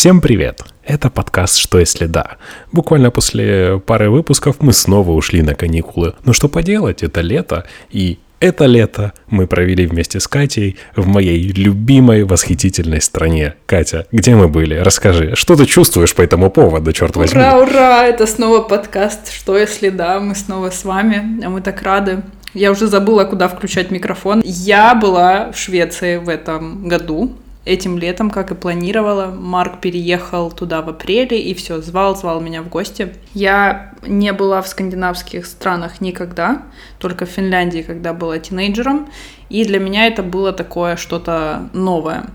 Всем привет! Это подкаст «Что если да?». Буквально после пары выпусков мы снова ушли на каникулы. Но что поделать, это лето, и это лето мы провели вместе с Катей в моей любимой восхитительной стране. Катя, где мы были? Расскажи, что ты чувствуешь по этому поводу, черт возьми? Ура, ура! Это снова подкаст «Что если да?» Мы снова с вами, а мы так рады. Я уже забыла, куда включать микрофон. Я была в Швеции в этом году, этим летом, как и планировала. Марк переехал туда в апреле и все, звал, звал меня в гости. Я не была в скандинавских странах никогда, только в Финляндии, когда была тинейджером. И для меня это было такое что-то новое.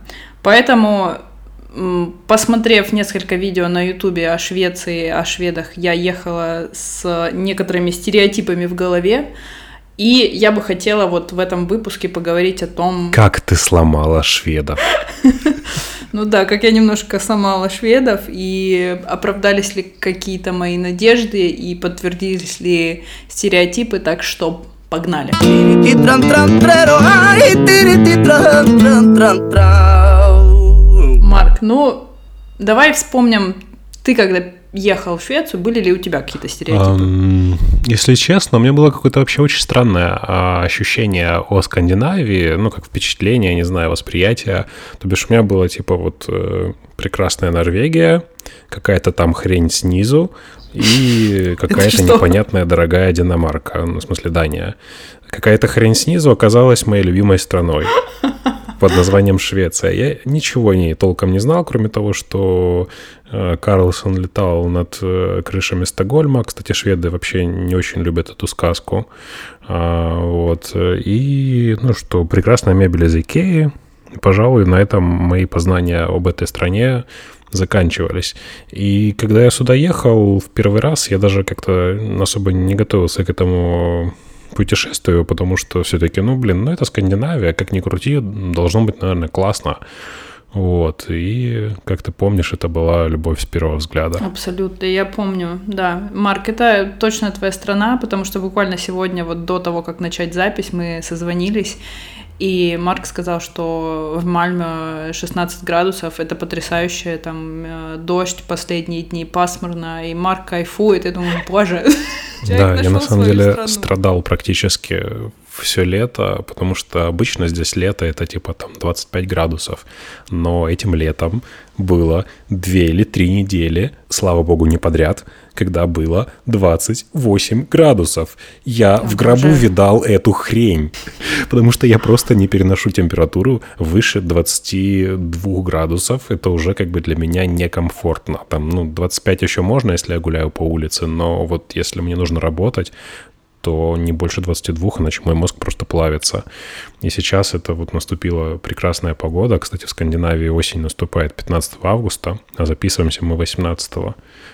Поэтому посмотрев несколько видео на ютубе о Швеции, о шведах, я ехала с некоторыми стереотипами в голове, и я бы хотела вот в этом выпуске поговорить о том... Как ты сломала шведов? Ну да, как я немножко сломала шведов, и оправдались ли какие-то мои надежды, и подтвердились ли стереотипы, так что погнали. Марк, ну давай вспомним, ты когда ехал в Швецию, были ли у тебя какие-то стереотипы? Если честно, у меня было какое-то вообще очень странное а, ощущение о Скандинавии, ну, как впечатление, не знаю, восприятие. То бишь у меня было типа вот э, прекрасная Норвегия, какая-то там хрень снизу и какая-то непонятная дорогая Динамарка, ну, в смысле Дания. Какая-то хрень снизу оказалась моей любимой страной под названием Швеция. Я ничего о ней толком не знал, кроме того, что э, Карлсон летал над э, крышами Стокгольма. Кстати, шведы вообще не очень любят эту сказку. А, вот. И, ну что, прекрасная мебель из Икеи. Пожалуй, на этом мои познания об этой стране заканчивались. И когда я сюда ехал в первый раз, я даже как-то особо не готовился к этому путешествию, потому что все-таки, ну, блин, ну, это Скандинавия, как ни крути, должно быть, наверное, классно. Вот, и, как ты помнишь, это была любовь с первого взгляда. Абсолютно, я помню, да. Марк, это точно твоя страна, потому что буквально сегодня, вот до того, как начать запись, мы созвонились, и Марк сказал, что в Мальме 16 градусов, это потрясающе, там э, дождь последние дни, пасмурно, и Марк кайфует, и думаю, боже, Да, я на самом деле страну. страдал практически все лето, потому что обычно здесь лето это типа там 25 градусов, но этим летом было две или три недели, слава богу, не подряд, когда было 28 градусов. Я О, в гробу боже. видал эту хрень, потому что я просто не переношу температуру выше 22 градусов. Это уже как бы для меня некомфортно. Там, ну, 25 еще можно, если я гуляю по улице, но вот если мне нужно работать, то не больше 22, иначе мой мозг просто плавится. И сейчас это вот наступила прекрасная погода. Кстати, в Скандинавии осень наступает 15 августа, а записываемся мы 18.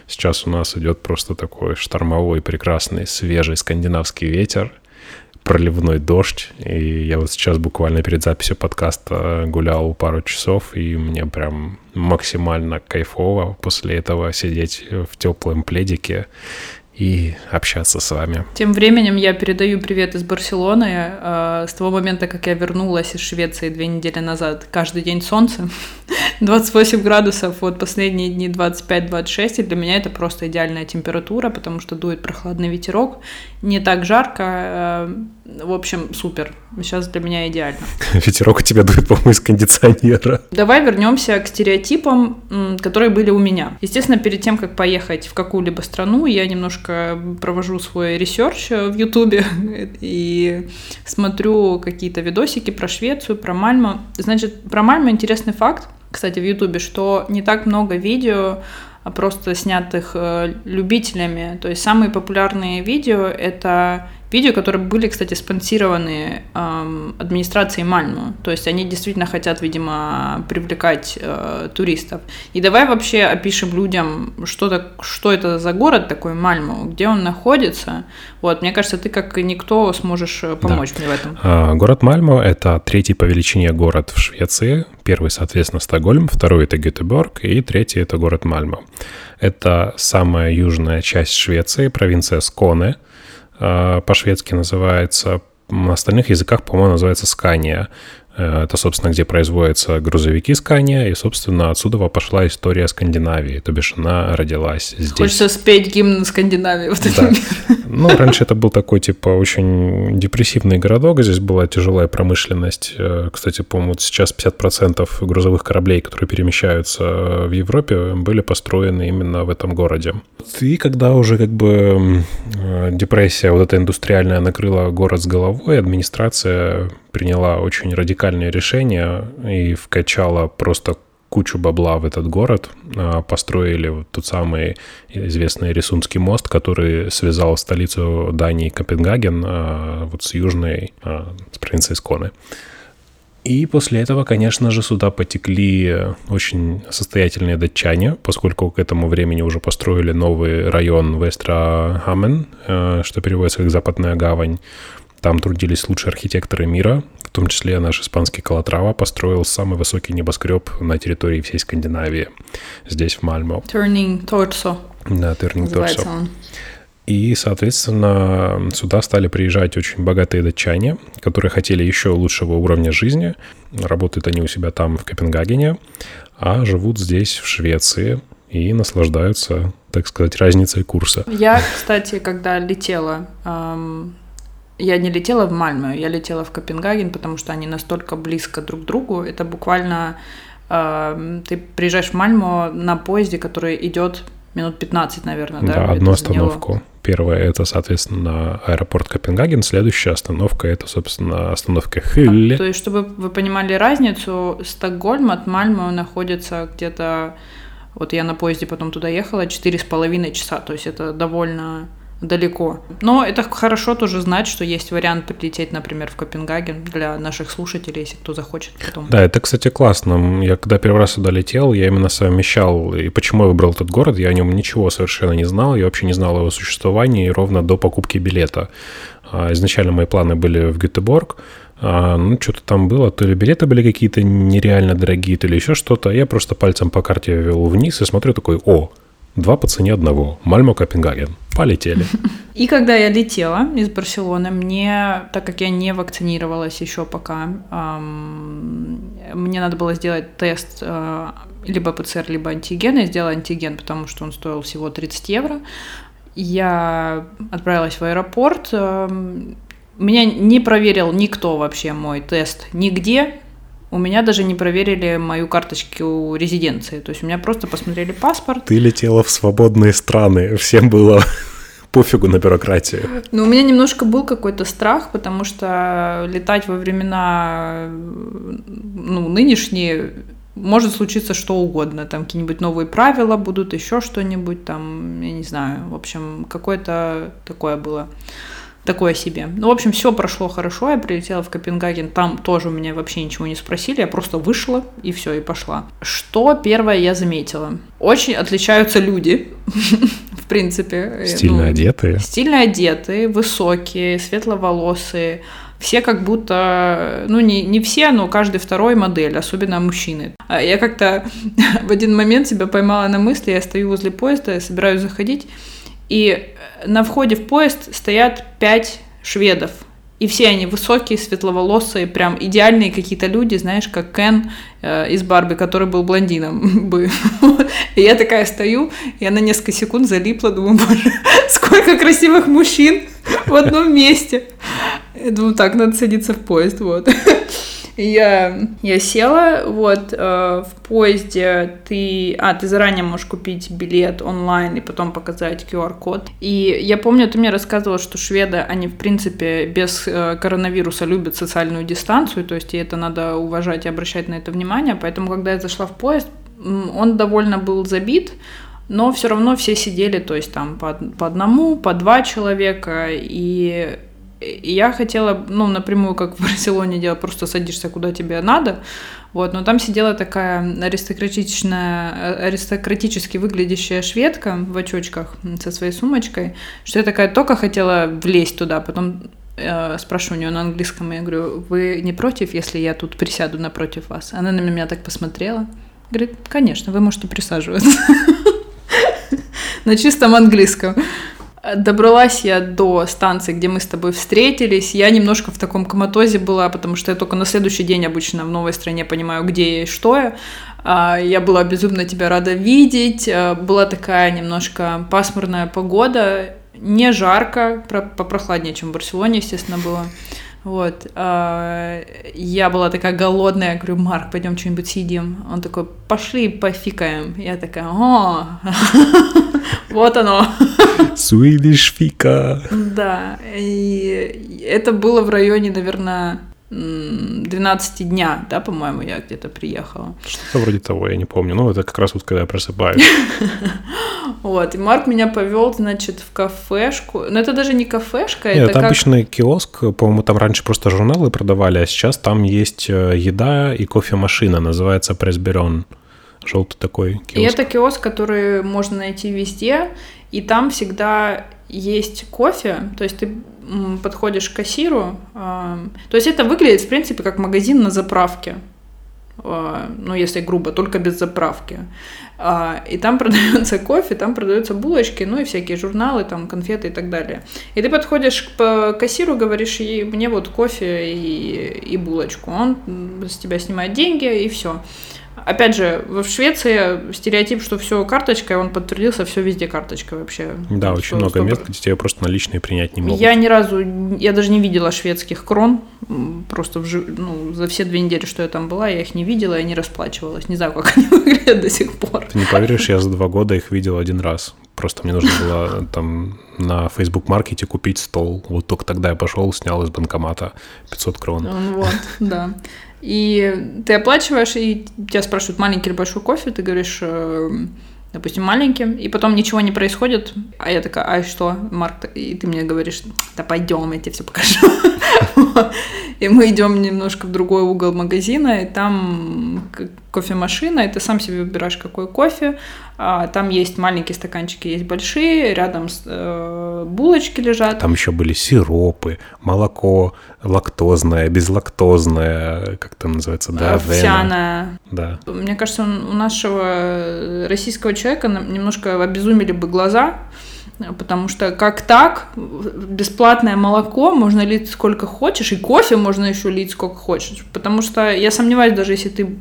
Сейчас у нас идет просто такой штормовой, прекрасный, свежий скандинавский ветер, проливной дождь. И я вот сейчас буквально перед записью подкаста гулял пару часов, и мне прям максимально кайфово после этого сидеть в теплом пледике и общаться с вами. Тем временем я передаю привет из Барселоны. Э, с того момента, как я вернулась из Швеции две недели назад, каждый день солнце, 28 градусов, вот последние дни 25-26, и для меня это просто идеальная температура, потому что дует прохладный ветерок, не так жарко, э, в общем, супер. Сейчас для меня идеально. Ветерок у тебя дует, по-моему, из кондиционера. Давай вернемся к стереотипам, которые были у меня. Естественно, перед тем, как поехать в какую-либо страну, я немножко провожу свой research в Ютубе и смотрю какие-то видосики про Швецию, про Мальму. Значит, про Мальму интересный факт, кстати, в Ютубе, что не так много видео а просто снятых э, любителями. То есть самые популярные видео это видео, которые были, кстати, спонсированы эм, администрацией Мальму. То есть они действительно хотят, видимо, привлекать э, туристов. И давай вообще опишем людям, что, так, что это за город такой Мальму, где он находится. Вот, мне кажется, ты как никто сможешь э, помочь да. мне в этом. А, город Мальму — это третий по величине город в Швеции. Первый, соответственно, Стокгольм, второй — это Гетеборг, и третий — это город Мальму. Это самая южная часть Швеции, провинция Сконе — по-шведски называется, на остальных языках, по-моему, называется Скания. Э, это, собственно, где производятся грузовики Скания, и, собственно, отсюда пошла история Скандинавии, то бишь она родилась здесь. Хочется спеть гимн Скандинавии. Вот да. Ну, раньше это был такой, типа, очень депрессивный городок, здесь была тяжелая промышленность. Э, кстати, по-моему, сейчас 50% грузовых кораблей, которые перемещаются в Европе, были построены именно в этом городе. И когда уже как бы э, депрессия вот эта индустриальная накрыла город с головой, администрация приняла очень радикальное решение и вкачала просто кучу бабла в этот город, а, построили тот самый известный Рисунский мост, который связал столицу Дании Копенгаген а, вот с южной, а, с провинцией Сконы. И после этого, конечно же, сюда потекли очень состоятельные датчане, поскольку к этому времени уже построили новый район Вестра Хамен, что переводится как «Западная гавань». Там трудились лучшие архитекторы мира, в том числе наш испанский Калатрава построил самый высокий небоскреб на территории всей Скандинавии, здесь, в Мальмо. Turning Torso. Да, Turning Torso. Он. И, соответственно, сюда стали приезжать очень богатые датчане, которые хотели еще лучшего уровня жизни. Работают они у себя там, в Копенгагене, а живут здесь, в Швеции, и наслаждаются, так сказать, разницей курса. Я, кстати, когда летела эм, я не летела в Мальмö, я летела в Копенгаген, потому что они настолько близко друг к другу. Это буквально э, ты приезжаешь в Мальмö на поезде, который идет минут 15, наверное, да? Да, одну остановку. Него. Первая это, соответственно, аэропорт Копенгаген, следующая остановка это, собственно, остановка Хилле. А, то есть, чтобы вы понимали разницу, Стокгольм от Мальмö находится где-то, вот я на поезде потом туда ехала, четыре с половиной часа, то есть это довольно далеко. Но это хорошо тоже знать, что есть вариант прилететь, например, в Копенгаген для наших слушателей, если кто захочет потом. Да, это, кстати, классно. Я когда первый раз сюда летел, я именно совмещал, и почему я выбрал этот город, я о нем ничего совершенно не знал, я вообще не знал о его существовании ровно до покупки билета. А, изначально мои планы были в Гетеборг, а, ну, что-то там было, то ли билеты были какие-то нереально дорогие, то ли еще что-то. Я просто пальцем по карте вел вниз и смотрю такой, о, Два по цене одного. Мальмо Копенгаген. Полетели. И когда я летела из Барселоны, мне, так как я не вакцинировалась еще пока, эм, мне надо было сделать тест э, либо ПЦР, либо антиген. Я сделала антиген, потому что он стоил всего 30 евро. Я отправилась в аэропорт. Э, меня не проверил никто вообще мой тест нигде у меня даже не проверили мою карточку резиденции. То есть у меня просто посмотрели паспорт. Ты летела в свободные страны, всем было пофигу на бюрократию. Ну, у меня немножко был какой-то страх, потому что летать во времена ну, нынешние может случиться что угодно. Там какие-нибудь новые правила будут, еще что-нибудь там, я не знаю. В общем, какое-то такое было такое себе. Ну, в общем, все прошло хорошо, я прилетела в Копенгаген, там тоже у меня вообще ничего не спросили, я просто вышла и все, и пошла. Что первое я заметила? Очень отличаются люди, в принципе. Стильно ну, одетые. Стильно одетые, высокие, светловолосые, все как будто, ну не, не все, но каждый второй модель, особенно мужчины. А я как-то в один момент себя поймала на мысли, я стою возле поезда, я собираюсь заходить, и на входе в поезд стоят пять шведов. И все они высокие, светловолосые, прям идеальные какие-то люди, знаешь, как Кен э, из Барби, который был блондином бы. И я такая стою, я на несколько секунд залипла, думаю, боже, сколько красивых мужчин в одном месте. Я думаю, так, надо садиться в поезд, вот. Я, я села, вот, э, в поезде ты... А, ты заранее можешь купить билет онлайн и потом показать QR-код. И я помню, ты мне рассказывала, что шведы, они, в принципе, без э, коронавируса любят социальную дистанцию, то есть и это надо уважать и обращать на это внимание. Поэтому, когда я зашла в поезд, он довольно был забит, но все равно все сидели, то есть там по, по одному, по два человека, и я хотела, ну, напрямую, как в Барселоне делать, просто садишься куда тебе надо, вот, но там сидела такая аристократичная, аристократически выглядящая шведка в очочках со своей сумочкой, что я такая только хотела влезть туда, потом э, спрашиваю у нее на английском, я говорю, вы не против, если я тут присяду напротив вас? Она на меня так посмотрела, говорит, конечно, вы можете присаживаться на чистом английском. Добралась я до станции, где мы с тобой встретились. Я немножко в таком коматозе была, потому что я только на следующий день обычно в новой стране понимаю, где я и что я. А, я была безумно тебя рада видеть. А, была такая немножко пасмурная погода. Не жарко, попрохладнее, чем в Барселоне, естественно, было. Вот. А, я была такая голодная, говорю, Марк, пойдем что-нибудь съедим. Он такой, пошли пофикаем. Я такая, о, вот оно. Swedish фика. Да, и это было в районе, наверное, 12 дня, да, по-моему, я где-то приехала. Что-то вроде того, я не помню. Ну, это как раз вот когда я просыпаюсь. Вот, и Марк меня повел, значит, в кафешку. Но это даже не кафешка, это, это обычный киоск. По-моему, там раньше просто журналы продавали, а сейчас там есть э, еда и кофемашина, называется Пресберон. Желтый такой киоск. И это киоск, который можно найти везде, и там всегда есть кофе, то есть ты подходишь к кассиру, то есть это выглядит, в принципе, как магазин на заправке, а, ну, если грубо, только без заправки. А, и там продается кофе, там продаются булочки, ну и всякие журналы, там конфеты и так далее. И ты подходишь к кассиру, говоришь ей, мне вот кофе и, и булочку. Он с тебя снимает деньги и все. Опять же, в Швеции стереотип, что все карточкой, он подтвердился, все везде карточкой вообще. Да, очень много 100%. мест, где тебе просто наличные принять не могут. Я ни разу, я даже не видела шведских крон, просто в, ну, за все две недели, что я там была, я их не видела, я не расплачивалась. Не знаю, как они выглядят до сих пор. Ты не поверишь, я за два года их видел один раз. Просто мне нужно было там на Facebook маркете купить стол. Вот только тогда я пошел, снял из банкомата 500 крон. Вот, да. И ты оплачиваешь, и тебя спрашивают, маленький или большой кофе, ты говоришь, э, допустим, маленьким, и потом ничего не происходит, а я такая, а что, Марк, и ты мне говоришь, да пойдем, я тебе все покажу. И мы идем немножко в другой угол магазина, и там кофемашина, и ты сам себе выбираешь, какой кофе. А, там есть маленькие стаканчики, есть большие, рядом э, булочки лежат. Там еще были сиропы, молоко лактозное, безлактозное, как там называется, да, овсяное. Да. Мне кажется, у нашего российского человека немножко обезумели бы глаза, Потому что как так, бесплатное молоко можно лить сколько хочешь, и кофе можно еще лить сколько хочешь. Потому что я сомневаюсь, даже если ты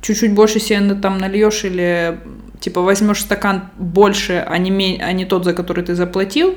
чуть-чуть больше себе там нальешь или типа возьмешь стакан больше, а не, а не тот, за который ты заплатил,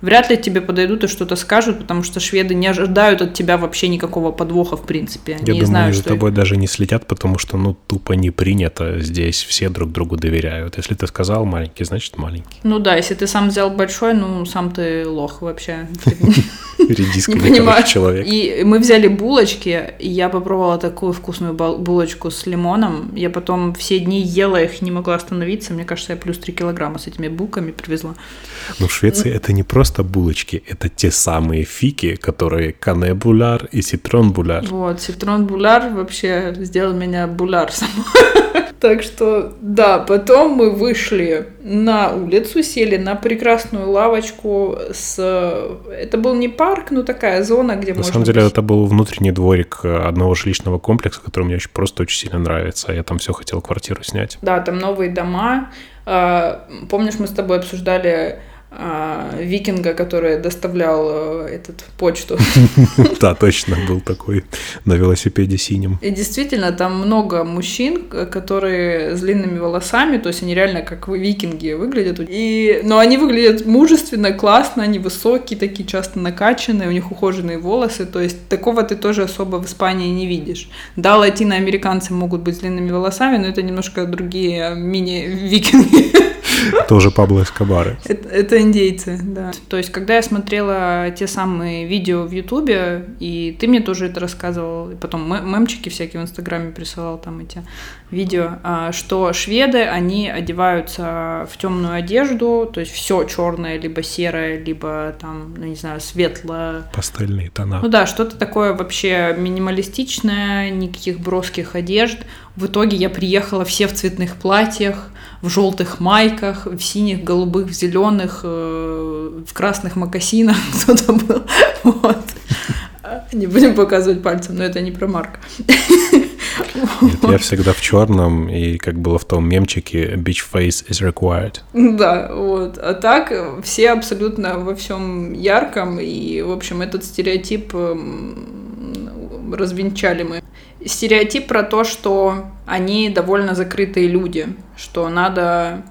вряд ли тебе подойдут и что-то скажут, потому что шведы не ожидают от тебя вообще никакого подвоха в принципе. Они Я думаю, знают, за тобой их... даже не следят, потому что, ну, тупо не принято здесь, все друг другу доверяют. Если ты сказал маленький, значит маленький. Ну да, если ты сам взял большой, ну, сам ты лох вообще. Редиска человек. И мы взяли булочки, и я попробовала такую вкусную булочку с лимоном. Я потом все дни ела их, не могла остановиться. Мне кажется, я плюс 3 килограмма с этими булками привезла. Ну, в Швеции это не просто просто булочки, это те самые фики, которые канебуляр и ситронбуляр. Вот, ситронбуляр вообще сделал меня буляр сама. Так что, да, потом мы вышли на улицу, сели на прекрасную лавочку с... Это был не парк, но такая зона, где на можно... На самом деле, это был внутренний дворик одного жилищного комплекса, который мне очень, просто очень сильно нравится. Я там все хотел квартиру снять. Да, там новые дома. А, помнишь, мы с тобой обсуждали а, викинга, который доставлял э, этот почту. Да, точно, был такой на велосипеде синим. И действительно, там много мужчин, которые с длинными волосами, то есть они реально как викинги выглядят. И... Но они выглядят мужественно, классно, они высокие, такие часто накачанные, у них ухоженные волосы, то есть такого ты тоже особо в Испании не видишь. Да, латиноамериканцы могут быть с длинными волосами, но это немножко другие мини-викинги. Тоже Пабло Эскобары. Это, это индейцы, да. То есть, когда я смотрела те самые видео в Ютубе, и ты мне тоже это рассказывал, и потом мемчики всякие в Инстаграме присылал там эти видео, а, что шведы, они одеваются в темную одежду, то есть все черное, либо серое, либо там, ну не знаю, светлое. Пастельные тона. Ну да, что-то такое вообще минималистичное, никаких броских одежд. В итоге я приехала все в цветных платьях, в желтых майках, в синих, голубых, в зеленых, э, в красных мокасинах кто-то был. Вот. Не будем показывать пальцем, но это не про Марка. Нет, я всегда в черном, и как было в том мемчике, beach face is required. Да, вот. А так все абсолютно во всем ярком, и, в общем, этот стереотип эм, развенчали мы. Стереотип про то, что они довольно закрытые люди, что надо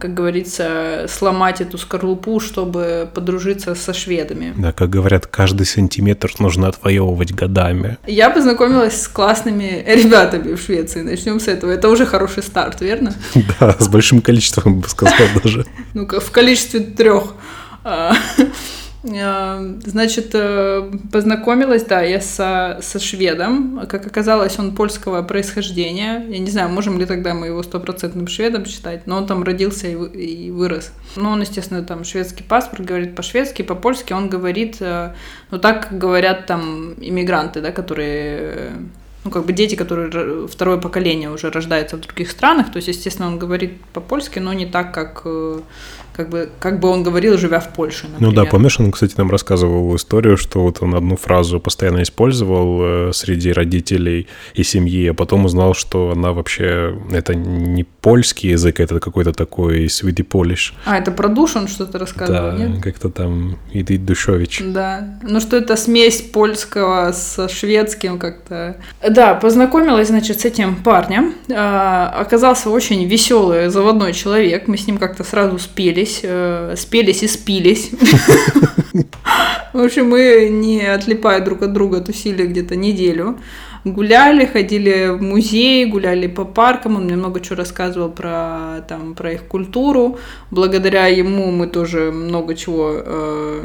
как говорится, сломать эту скорлупу, чтобы подружиться со шведами. Да, как говорят, каждый сантиметр нужно отвоевывать годами. Я познакомилась с классными ребятами в Швеции. Начнем с этого. Это уже хороший старт, верно? Да, с большим количеством, бы сказал даже. Ну-ка, в количестве трех. А, Э, значит, э, познакомилась, да, я со, со шведом. Как оказалось, он польского происхождения. Я не знаю, можем ли тогда мы его стопроцентным шведом считать, но он там родился и, и вырос. Ну, он, естественно, там шведский паспорт, говорит по-шведски, по-польски он говорит, э, ну, так говорят там иммигранты, да, которые ну, как бы дети, которые второе поколение уже рождаются в других странах, то есть, естественно, он говорит по-польски, но не так, как как бы, как бы он говорил, живя в Польше, например. Ну да, помнишь, он, кстати, нам рассказывал историю, что вот он одну фразу постоянно использовал э, среди родителей и семьи, а потом узнал, что она вообще, это не польский язык, это какой-то такой свиди полиш. А, это про душ он что-то рассказывал, да, нет? как-то там Иди Душович. Да, ну что это смесь польского с шведским как-то. Да, познакомилась, значит, с этим парнем. А, оказался очень веселый, заводной человек. Мы с ним как-то сразу спелись спелись, э, спелись и спились. В общем, мы, не отлипая друг от друга, тусили где-то неделю. Гуляли, ходили в музей, гуляли по паркам, он мне много чего рассказывал про, там, про их культуру. Благодаря ему мы тоже много чего, э,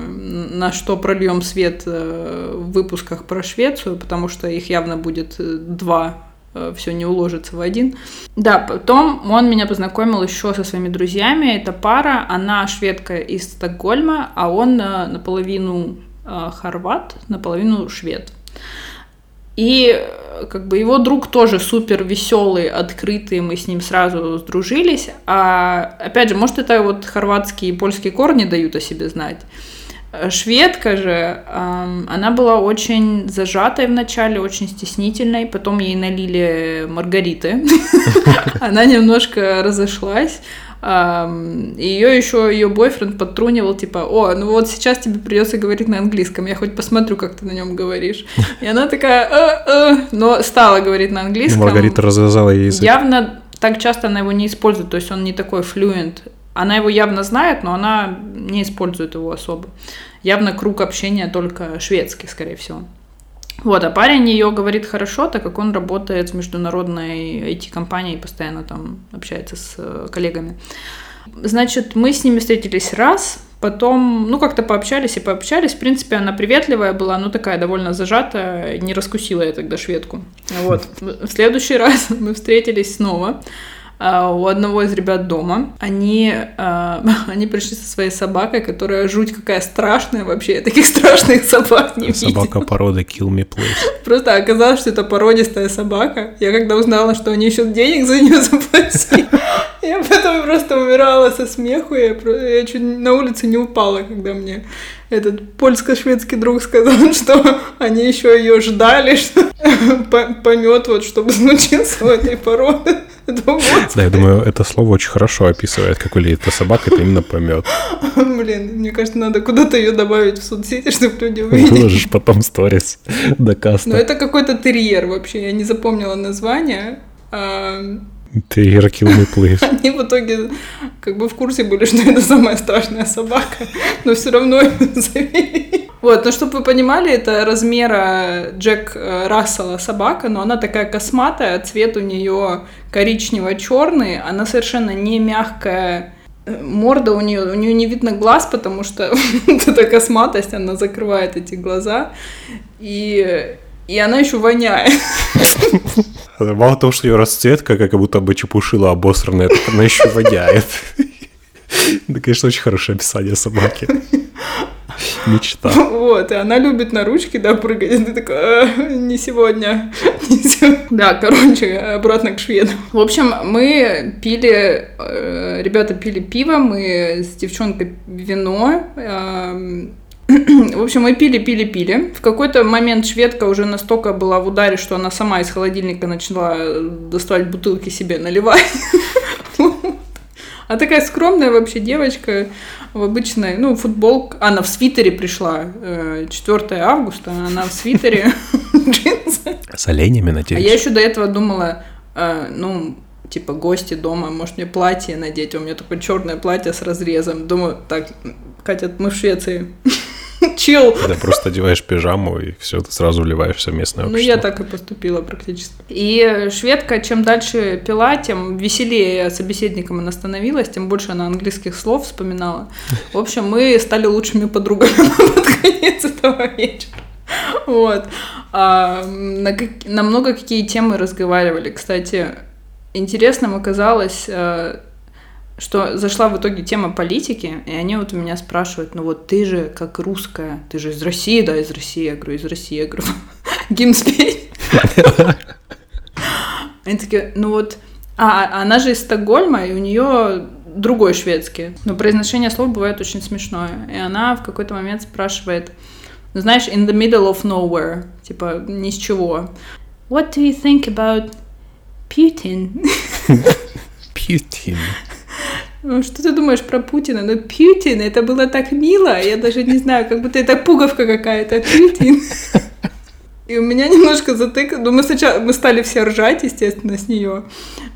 на что прольем свет э, в выпусках про Швецию, потому что их явно будет э, два все не уложится в один. Да, потом он меня познакомил еще со своими друзьями. Это пара, она шведка из Стокгольма, а он э, наполовину э, хорват, наполовину швед. И как бы его друг тоже супер веселый, открытый, мы с ним сразу сдружились. А опять же, может, это вот хорватские и польские корни дают о себе знать. Шведка же, она была очень зажатой вначале, очень стеснительной, потом ей налили маргариты, она немножко разошлась, ее еще ее бойфренд подтрунивал, типа, о, ну вот сейчас тебе придется говорить на английском, я хоть посмотрю, как ты на нем говоришь. И она такая, э, э", но стала говорить на английском. Маргарита развязала ей язык. Явно так часто она его не использует, то есть он не такой флюент она его явно знает, но она не использует его особо. Явно круг общения только шведский, скорее всего. Вот, а парень ее говорит хорошо, так как он работает с международной IT-компанией, постоянно там общается с э, коллегами. Значит, мы с ними встретились раз, потом, ну, как-то пообщались и пообщались. В принципе, она приветливая была, ну, такая довольно зажатая, не раскусила я тогда шведку. Вот. В следующий раз мы встретились снова. А, у одного из ребят дома. Они, а, они пришли со своей собакой, которая жуть какая страшная вообще. Я таких страшных собак не видела. Собака породы Kill Me Please. Просто оказалось, что это породистая собака. Я когда узнала, что они еще денег за нее заплатили, я потом просто умирала со смеху. Я, я чуть на улице не упала, когда мне этот польско-шведский друг сказал, что они еще ее ждали, что помет вот, чтобы случился у этой породы. Да, я думаю, это слово очень хорошо описывает, как выглядит эта собака, это именно помет. Блин, мне кажется, надо куда-то ее добавить в соцсети, чтобы люди увидели. Выложишь потом сторис до каста. Ну, это какой-то терьер вообще, я не запомнила название. Kill me please. Они в итоге как бы в курсе были, что это самая страшная собака, но все равно. Вот, но чтобы вы понимали, это размера Джек э, Рассела собака, но она такая косматая, цвет у нее коричнево-черный, она совершенно не мягкая, э, морда у нее, у нее не видно глаз, потому что эта косматость, она закрывает эти глаза, и, и она еще воняет. Мало того, что ее расцветка как будто бы чепушила обосранная, так она еще воняет. Это, конечно, очень хорошее описание собаки. Мечта. Вот, и она любит на ручки, да, прыгать. И ты такой, «А, не сегодня. Не сегодня. Да, короче, обратно к шведам. В общем, мы пили, э, ребята пили пиво, мы с девчонкой вино. Эм, В общем, мы пили, пили, пили. В какой-то момент шведка уже настолько была в ударе, что она сама из холодильника начала доставать бутылки себе наливать. А такая скромная вообще девочка в обычной, ну, футболка. Она в свитере пришла. 4 э, августа, она в свитере. С оленями на А я еще до этого думала, э, ну, типа гости дома, может мне платье надеть, у меня такое черное платье с разрезом. Думаю, так, Катя, мы в Швеции. Чил. Да, просто одеваешь пижаму, и все, ты сразу вливаешься в местное общество. Ну, я так и поступила практически. И шведка, чем дальше пила, тем веселее собеседником она становилась, тем больше она английских слов вспоминала. В общем, мы стали лучшими подругами под конец этого вечера. Вот. А, на, на много какие темы разговаривали. Кстати, интересным оказалось э, что зашла в итоге тема политики, и они вот у меня спрашивают, ну вот ты же как русская, ты же из России, да, из России, я говорю, из России, я говорю, гимн. Они такие, ну вот, а она же из Стокгольма, и у нее другой шведский. Но произношение слов бывает очень смешное. И она в какой-то момент спрашивает, ну знаешь, in the middle of nowhere, типа ни с чего. What do you think about Putin? Putin. Ну, что ты думаешь про Путина? Ну, Путин, это было так мило, я даже не знаю, как будто это пуговка какая-то, Путин. И у меня немножко затык. Ну, мы сначала мы стали все ржать, естественно, с нее.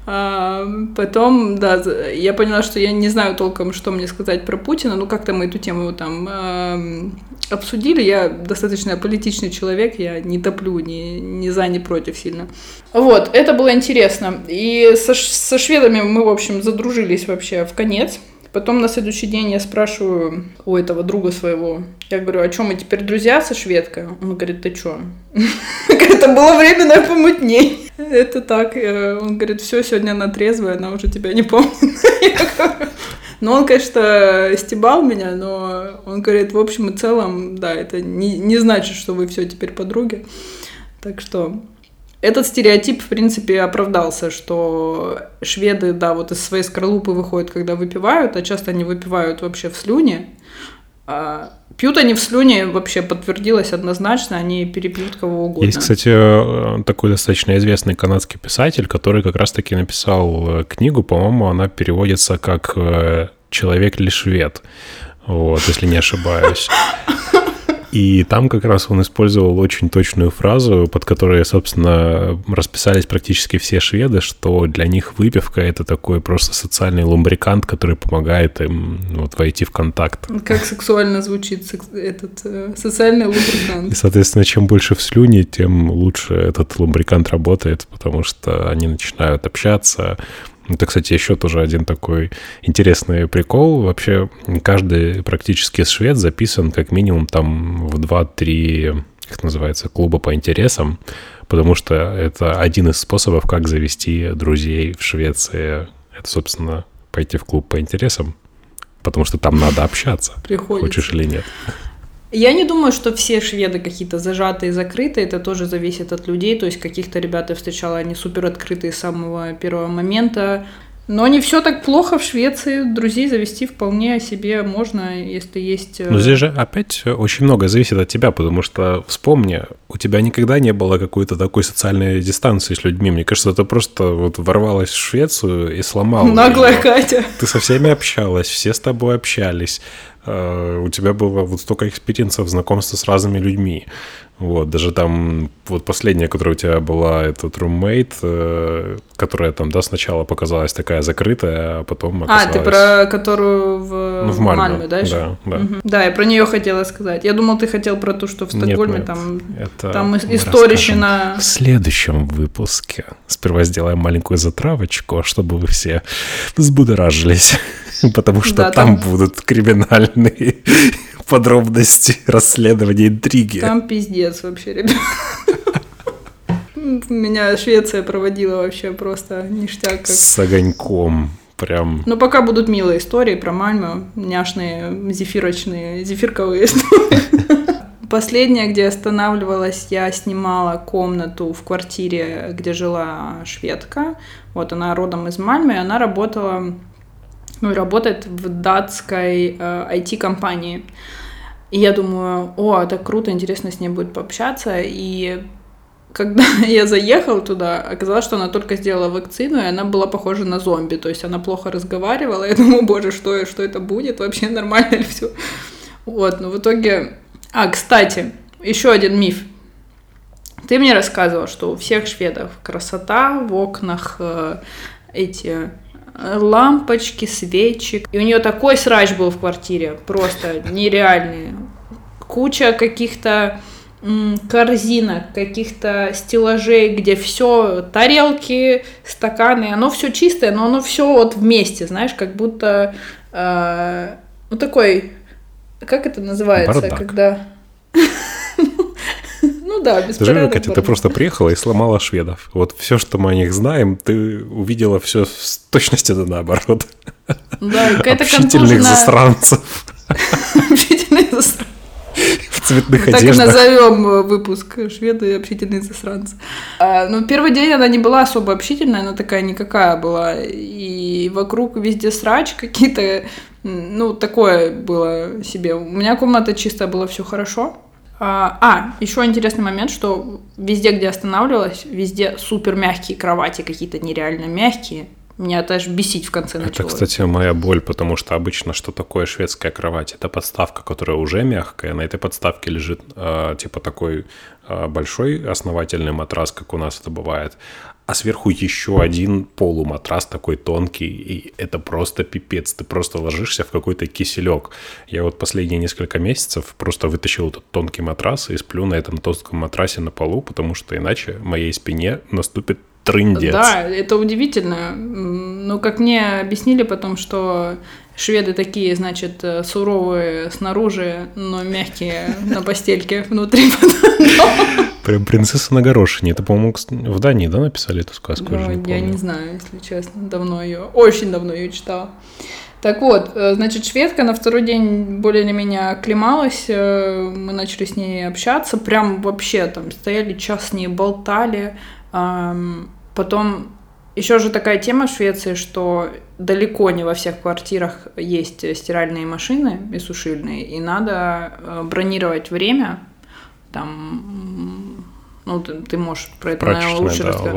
А потом, да, я поняла, что я не знаю толком, что мне сказать про Путина. Ну, как-то мы эту тему там э, обсудили. Я достаточно политичный человек, я не топлю ни, ни за, ни против сильно. Вот, это было интересно. И со, со шведами мы, в общем, задружились вообще в конец. Потом на следующий день я спрашиваю у этого друга своего, я говорю, а что, мы теперь друзья со шведкой? Он говорит, ты что? Это было временное помутнее. Это так. Э, он говорит, все, сегодня она трезвая, она уже тебя не помнит. Но он, конечно, стебал меня, но он говорит, в общем и целом, да, это не, не значит, что вы все теперь подруги. Так что этот стереотип, в принципе, оправдался, что шведы, да, вот из своей скорлупы выходят, когда выпивают, а часто они выпивают вообще в слюне. А пьют они в слюне, вообще подтвердилось однозначно, они перепьют кого угодно. Есть, кстати, такой достаточно известный канадский писатель, который как раз-таки написал э, книгу, по-моему, она переводится как э, «Человек ли швед», вот, если не ошибаюсь. И там как раз он использовал очень точную фразу, под которой, собственно, расписались практически все шведы, что для них выпивка — это такой просто социальный лумбрикант, который помогает им вот, войти в контакт. Как сексуально звучит этот э, социальный лумбрикант. И, соответственно, чем больше в слюне, тем лучше этот лумбрикант работает, потому что они начинают общаться, это, кстати, еще тоже один такой интересный прикол. Вообще, каждый практически швед записан как минимум там в 2-3, как называется, клуба по интересам, потому что это один из способов, как завести друзей в Швеции. Это, собственно, пойти в клуб по интересам, потому что там надо общаться, Приходится. хочешь или нет. Я не думаю, что все шведы какие-то зажатые, закрытые. Это тоже зависит от людей. То есть каких-то ребят я встречала, они супер открытые с самого первого момента. Но не все так плохо в Швеции. Друзей завести вполне себе можно, если есть... Э, Но здесь же опять очень много зависит от тебя, потому что, вспомни, у тебя никогда не было какой-то такой социальной дистанции с людьми. Мне кажется, ты просто вот ворвалась в Швецию и сломала. Наглая ее. Катя. Ты со всеми общалась, все с тобой общались. Э, у тебя было вот столько experience ов знакомства с разными людьми. Вот, даже там, вот последняя, которая у тебя была, этот roommate, э, которая там, да, сначала показалась такая закрытая, а потом оказалась... А, ты про которую в, ну, в Мальме, Мальме да? Да, да. Угу. Да, я про нее хотела сказать. Я думал, ты хотел про ту, что в Стокгольме, нет, нет. там, это там история на... В следующем выпуске. Сперва сделаем маленькую затравочку, чтобы вы все взбудоражились, потому что да, там, там будут криминальные подробности расследования интриги. Там пиздец вообще, ребят. Меня Швеция проводила вообще просто ништяк. Как... С огоньком. Прям. Но пока будут милые истории про Мальму, няшные, зефирочные, зефирковые истории. Последняя, где останавливалась, я снимала комнату в квартире, где жила шведка. Вот она родом из Мальмы, и она работала, ну, работает в датской э, IT-компании. И я думаю, о, так круто, интересно с ней будет пообщаться. И когда я заехала туда, оказалось, что она только сделала вакцину, и она была похожа на зомби. То есть она плохо разговаривала. Я думаю, боже, что, что это будет? Вообще нормально ли все? Вот, но в итоге... А, кстати, еще один миф. Ты мне рассказывал, что у всех шведов красота в окнах, э, эти лампочки, свечи. И у нее такой срач был в квартире, просто нереальный. Куча каких-то корзинок, каких-то стеллажей, где все тарелки, стаканы, оно все чистое, но оно все вот вместе, знаешь, как будто э, ну такой, как это называется, Бардак. когда ну да, Ты же, беспорядок. Катя, ты просто приехала и сломала шведов. Вот все, что мы о них знаем, ты увидела все с точностью да наоборот. Да, какая-то Общительных засранцев Общительные засранцы. в цветных Так одеждах. назовем э, выпуск «Шведы и общительные засранцы». А, ну, первый день она не была особо общительная, она такая никакая была. И вокруг везде срач какие-то, ну, такое было себе. У меня комната чистая, было все хорошо. А, а, еще интересный момент, что везде, где останавливалась, везде супер мягкие кровати, какие-то нереально мягкие. Меня даже бесить в конце Это, начало. кстати, моя боль, потому что обычно что такое шведская кровать? Это подставка, которая уже мягкая. На этой подставке лежит э, типа такой э, большой основательный матрас, как у нас это бывает. А сверху еще один полуматрас такой тонкий, и это просто пипец. Ты просто ложишься в какой-то киселек. Я вот последние несколько месяцев просто вытащил этот тонкий матрас и сплю на этом тонком матрасе на полу, потому что иначе моей спине наступит трындец. Да, это удивительно. М, Ну, как мне объяснили потом, что шведы такие, значит, э, суровые снаружи, но мягкие на постельке внутри. Прям принцесса на горошине. Это, по-моему, в Дании, да, написали эту сказку? Но я же не Ну, я не знаю, если честно, давно ее, очень давно ее читала. Так вот, э, значит, шведка на второй день более или менее оклемалась, э, мы начали с ней общаться, прям вообще там стояли час с ней, болтали, потом еще же такая тема в Швеции, что далеко не во всех квартирах есть стиральные машины и сушильные, и надо э, бронировать время, там, ну, ты, ты можешь про это, наверное, лучше да, рассказать.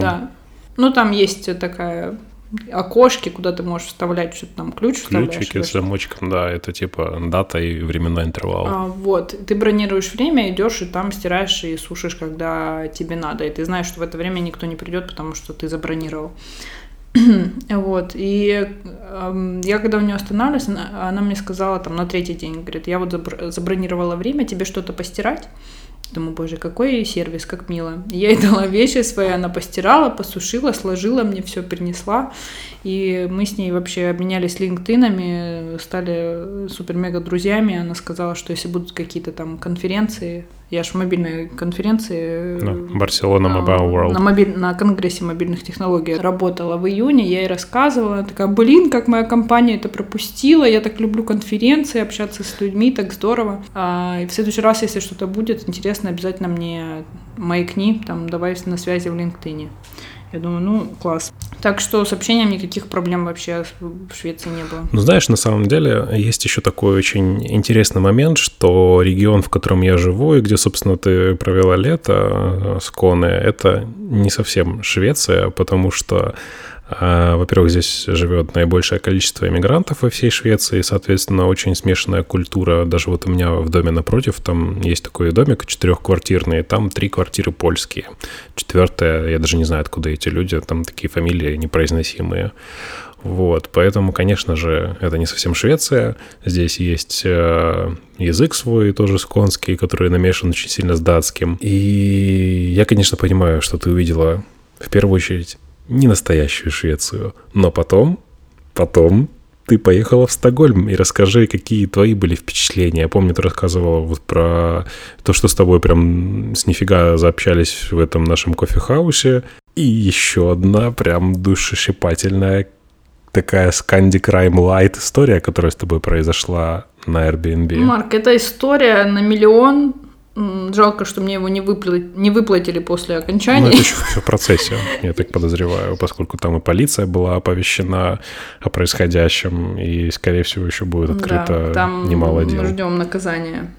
Да. Ну, там есть такая окошки, куда ты можешь вставлять что-то там, ключ. Ключики с замочком, да, это типа дата и временной интервал. а, вот, ты бронируешь время, идешь и там стираешь и сушишь, когда тебе надо. И ты знаешь, что в это время никто не придет, потому что ты забронировал. Вот, и эм, я когда у нее останавливалась, она, она мне сказала там на третий день, говорит, я вот забр- забронировала время, тебе что-то постирать? Думаю, боже, какой сервис, как мило. Я ей дала вещи свои, она постирала, посушила, сложила, мне все принесла. И мы с ней вообще обменялись линктинами, стали супер-мега друзьями. Она сказала, что если будут какие-то там конференции, я ж в мобильной конференции... Да, Барселона а, Mobile World. На, мобиль... на конгрессе мобильных технологий работала в июне, я ей рассказывала, она такая, блин, как моя компания это пропустила, я так люблю конференции, общаться с людьми, так здорово. А, и в следующий раз, если что-то будет интересно, обязательно мне маякни, там, давай на связи в LinkedIn. Я думаю, ну, класс. Так что с общением никаких проблем вообще в Швеции не было. Ну, знаешь, на самом деле есть еще такой очень интересный момент, что регион, в котором я живу, и где, собственно, ты провела лето э, с Коне, это не совсем Швеция, потому что Во-первых, здесь живет наибольшее количество иммигрантов во всей Швеции, соответственно, очень смешанная культура. Даже вот у меня в доме напротив, там есть такой домик четырехквартирный, там три квартиры польские. Четвертая, я даже не знаю, откуда эти люди, там такие фамилии непроизносимые. Вот, поэтому, конечно же, это не совсем Швеция. Здесь есть э, язык свой, тоже сконский, который намешан очень сильно с датским. И я, конечно, понимаю, что ты увидела в первую очередь не настоящую Швецию, но потом, потом ты поехала в Стокгольм, и расскажи, какие твои были впечатления. Я помню, ты рассказывала вот про то, что с тобой прям с нифига заобщались в этом нашем кофехаусе. И еще одна прям душесчипательная такая Scandi Crime Light история, которая с тобой произошла на Airbnb. Марк, это история на миллион Жалко, что мне его не, выплатили, не выплатили после окончания. Ну, это еще все в процессе, я так подозреваю, поскольку там и полиция была оповещена о происходящем, и, скорее всего, еще будет открыто да, там немало дел. мы ждем наказания.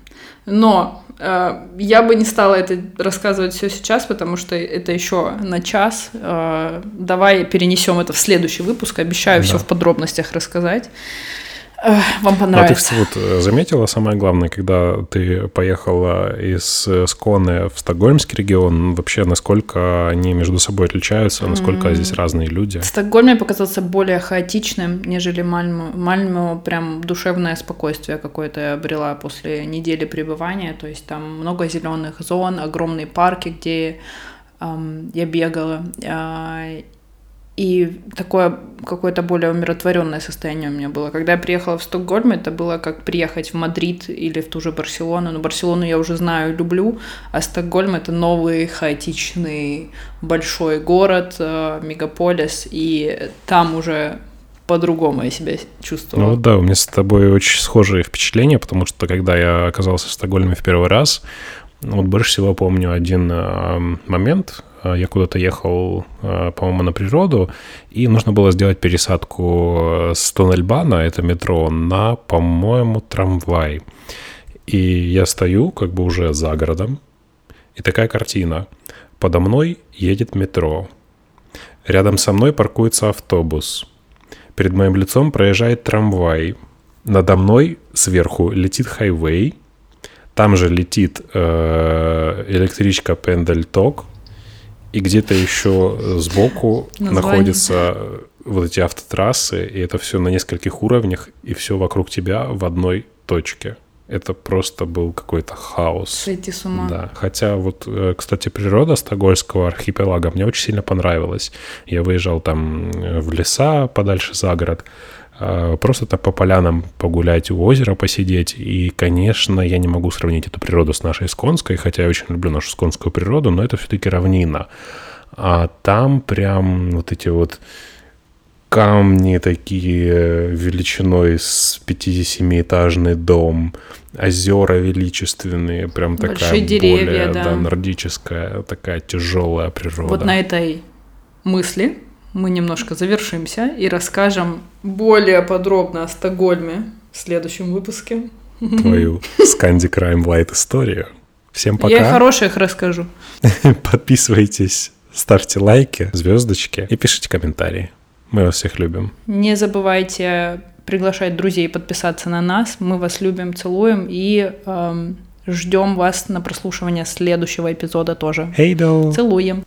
Но э, я бы не стала это рассказывать все сейчас, потому что это еще на час. Э, давай перенесем это в следующий выпуск. Обещаю да. все в подробностях рассказать. Вам понравится. А ты вот э, заметила самое главное, когда ты поехала из э, Сконы в Стокгольмский регион, вообще насколько они между собой отличаются, насколько mm-hmm. здесь разные люди? Стокгольм мне показался более хаотичным, нежели Мальму. Мальму прям душевное спокойствие какое-то я обрела после недели пребывания, то есть там много зеленых зон, огромные парки, где эм, я бегала, э, и такое какое-то более умиротворенное состояние у меня было. Когда я приехала в Стокгольм, это было как приехать в Мадрид или в ту же Барселону. Но Барселону я уже знаю, люблю, а Стокгольм это новый хаотичный большой город, э, мегаполис, и там уже по-другому я себя чувствовала. Ну да, у меня с тобой очень схожие впечатления, потому что когда я оказался в Стокгольме в первый раз, вот больше всего помню один э, момент, я куда-то ехал, э, по-моему, на природу, и нужно было сделать пересадку с Тоннельбана, это метро, на, по-моему, трамвай. И я стою как бы уже за городом, и такая картина. Подо мной едет метро. Рядом со мной паркуется автобус. Перед моим лицом проезжает трамвай. Надо мной сверху летит хайвей. Там же летит э, электричка Пендельток и где-то еще сбоку Название. находятся вот эти автотрассы, и это все на нескольких уровнях, и все вокруг тебя в одной точке. Это просто был какой-то хаос. Сойти с ума. Да. Хотя вот, э, кстати, природа Стокгольмского архипелага мне очень сильно понравилась. Я выезжал там э, в леса подальше за город. А, просто так по полянам погулять, у озера посидеть. И, конечно, я не могу сравнить эту природу с нашей Сконской, хотя я очень люблю нашу сконскую природу, но это все-таки равнина. А там прям вот эти вот камни такие величиной с 5-7-этажный дом, озера величественные, прям Большие такая деревья, более да. Да, нордическая, такая тяжелая природа. Вот на этой мысли мы немножко завершимся и расскажем более подробно о Стокгольме в следующем выпуске. Твою Сканди Crime Light историю. Всем пока. Я хороших расскажу. Подписывайтесь, ставьте лайки, звездочки и пишите комментарии. Мы вас всех любим. Не забывайте приглашать друзей подписаться на нас. Мы вас любим, целуем и эм, ждем вас на прослушивание следующего эпизода тоже. Hey, Целуем.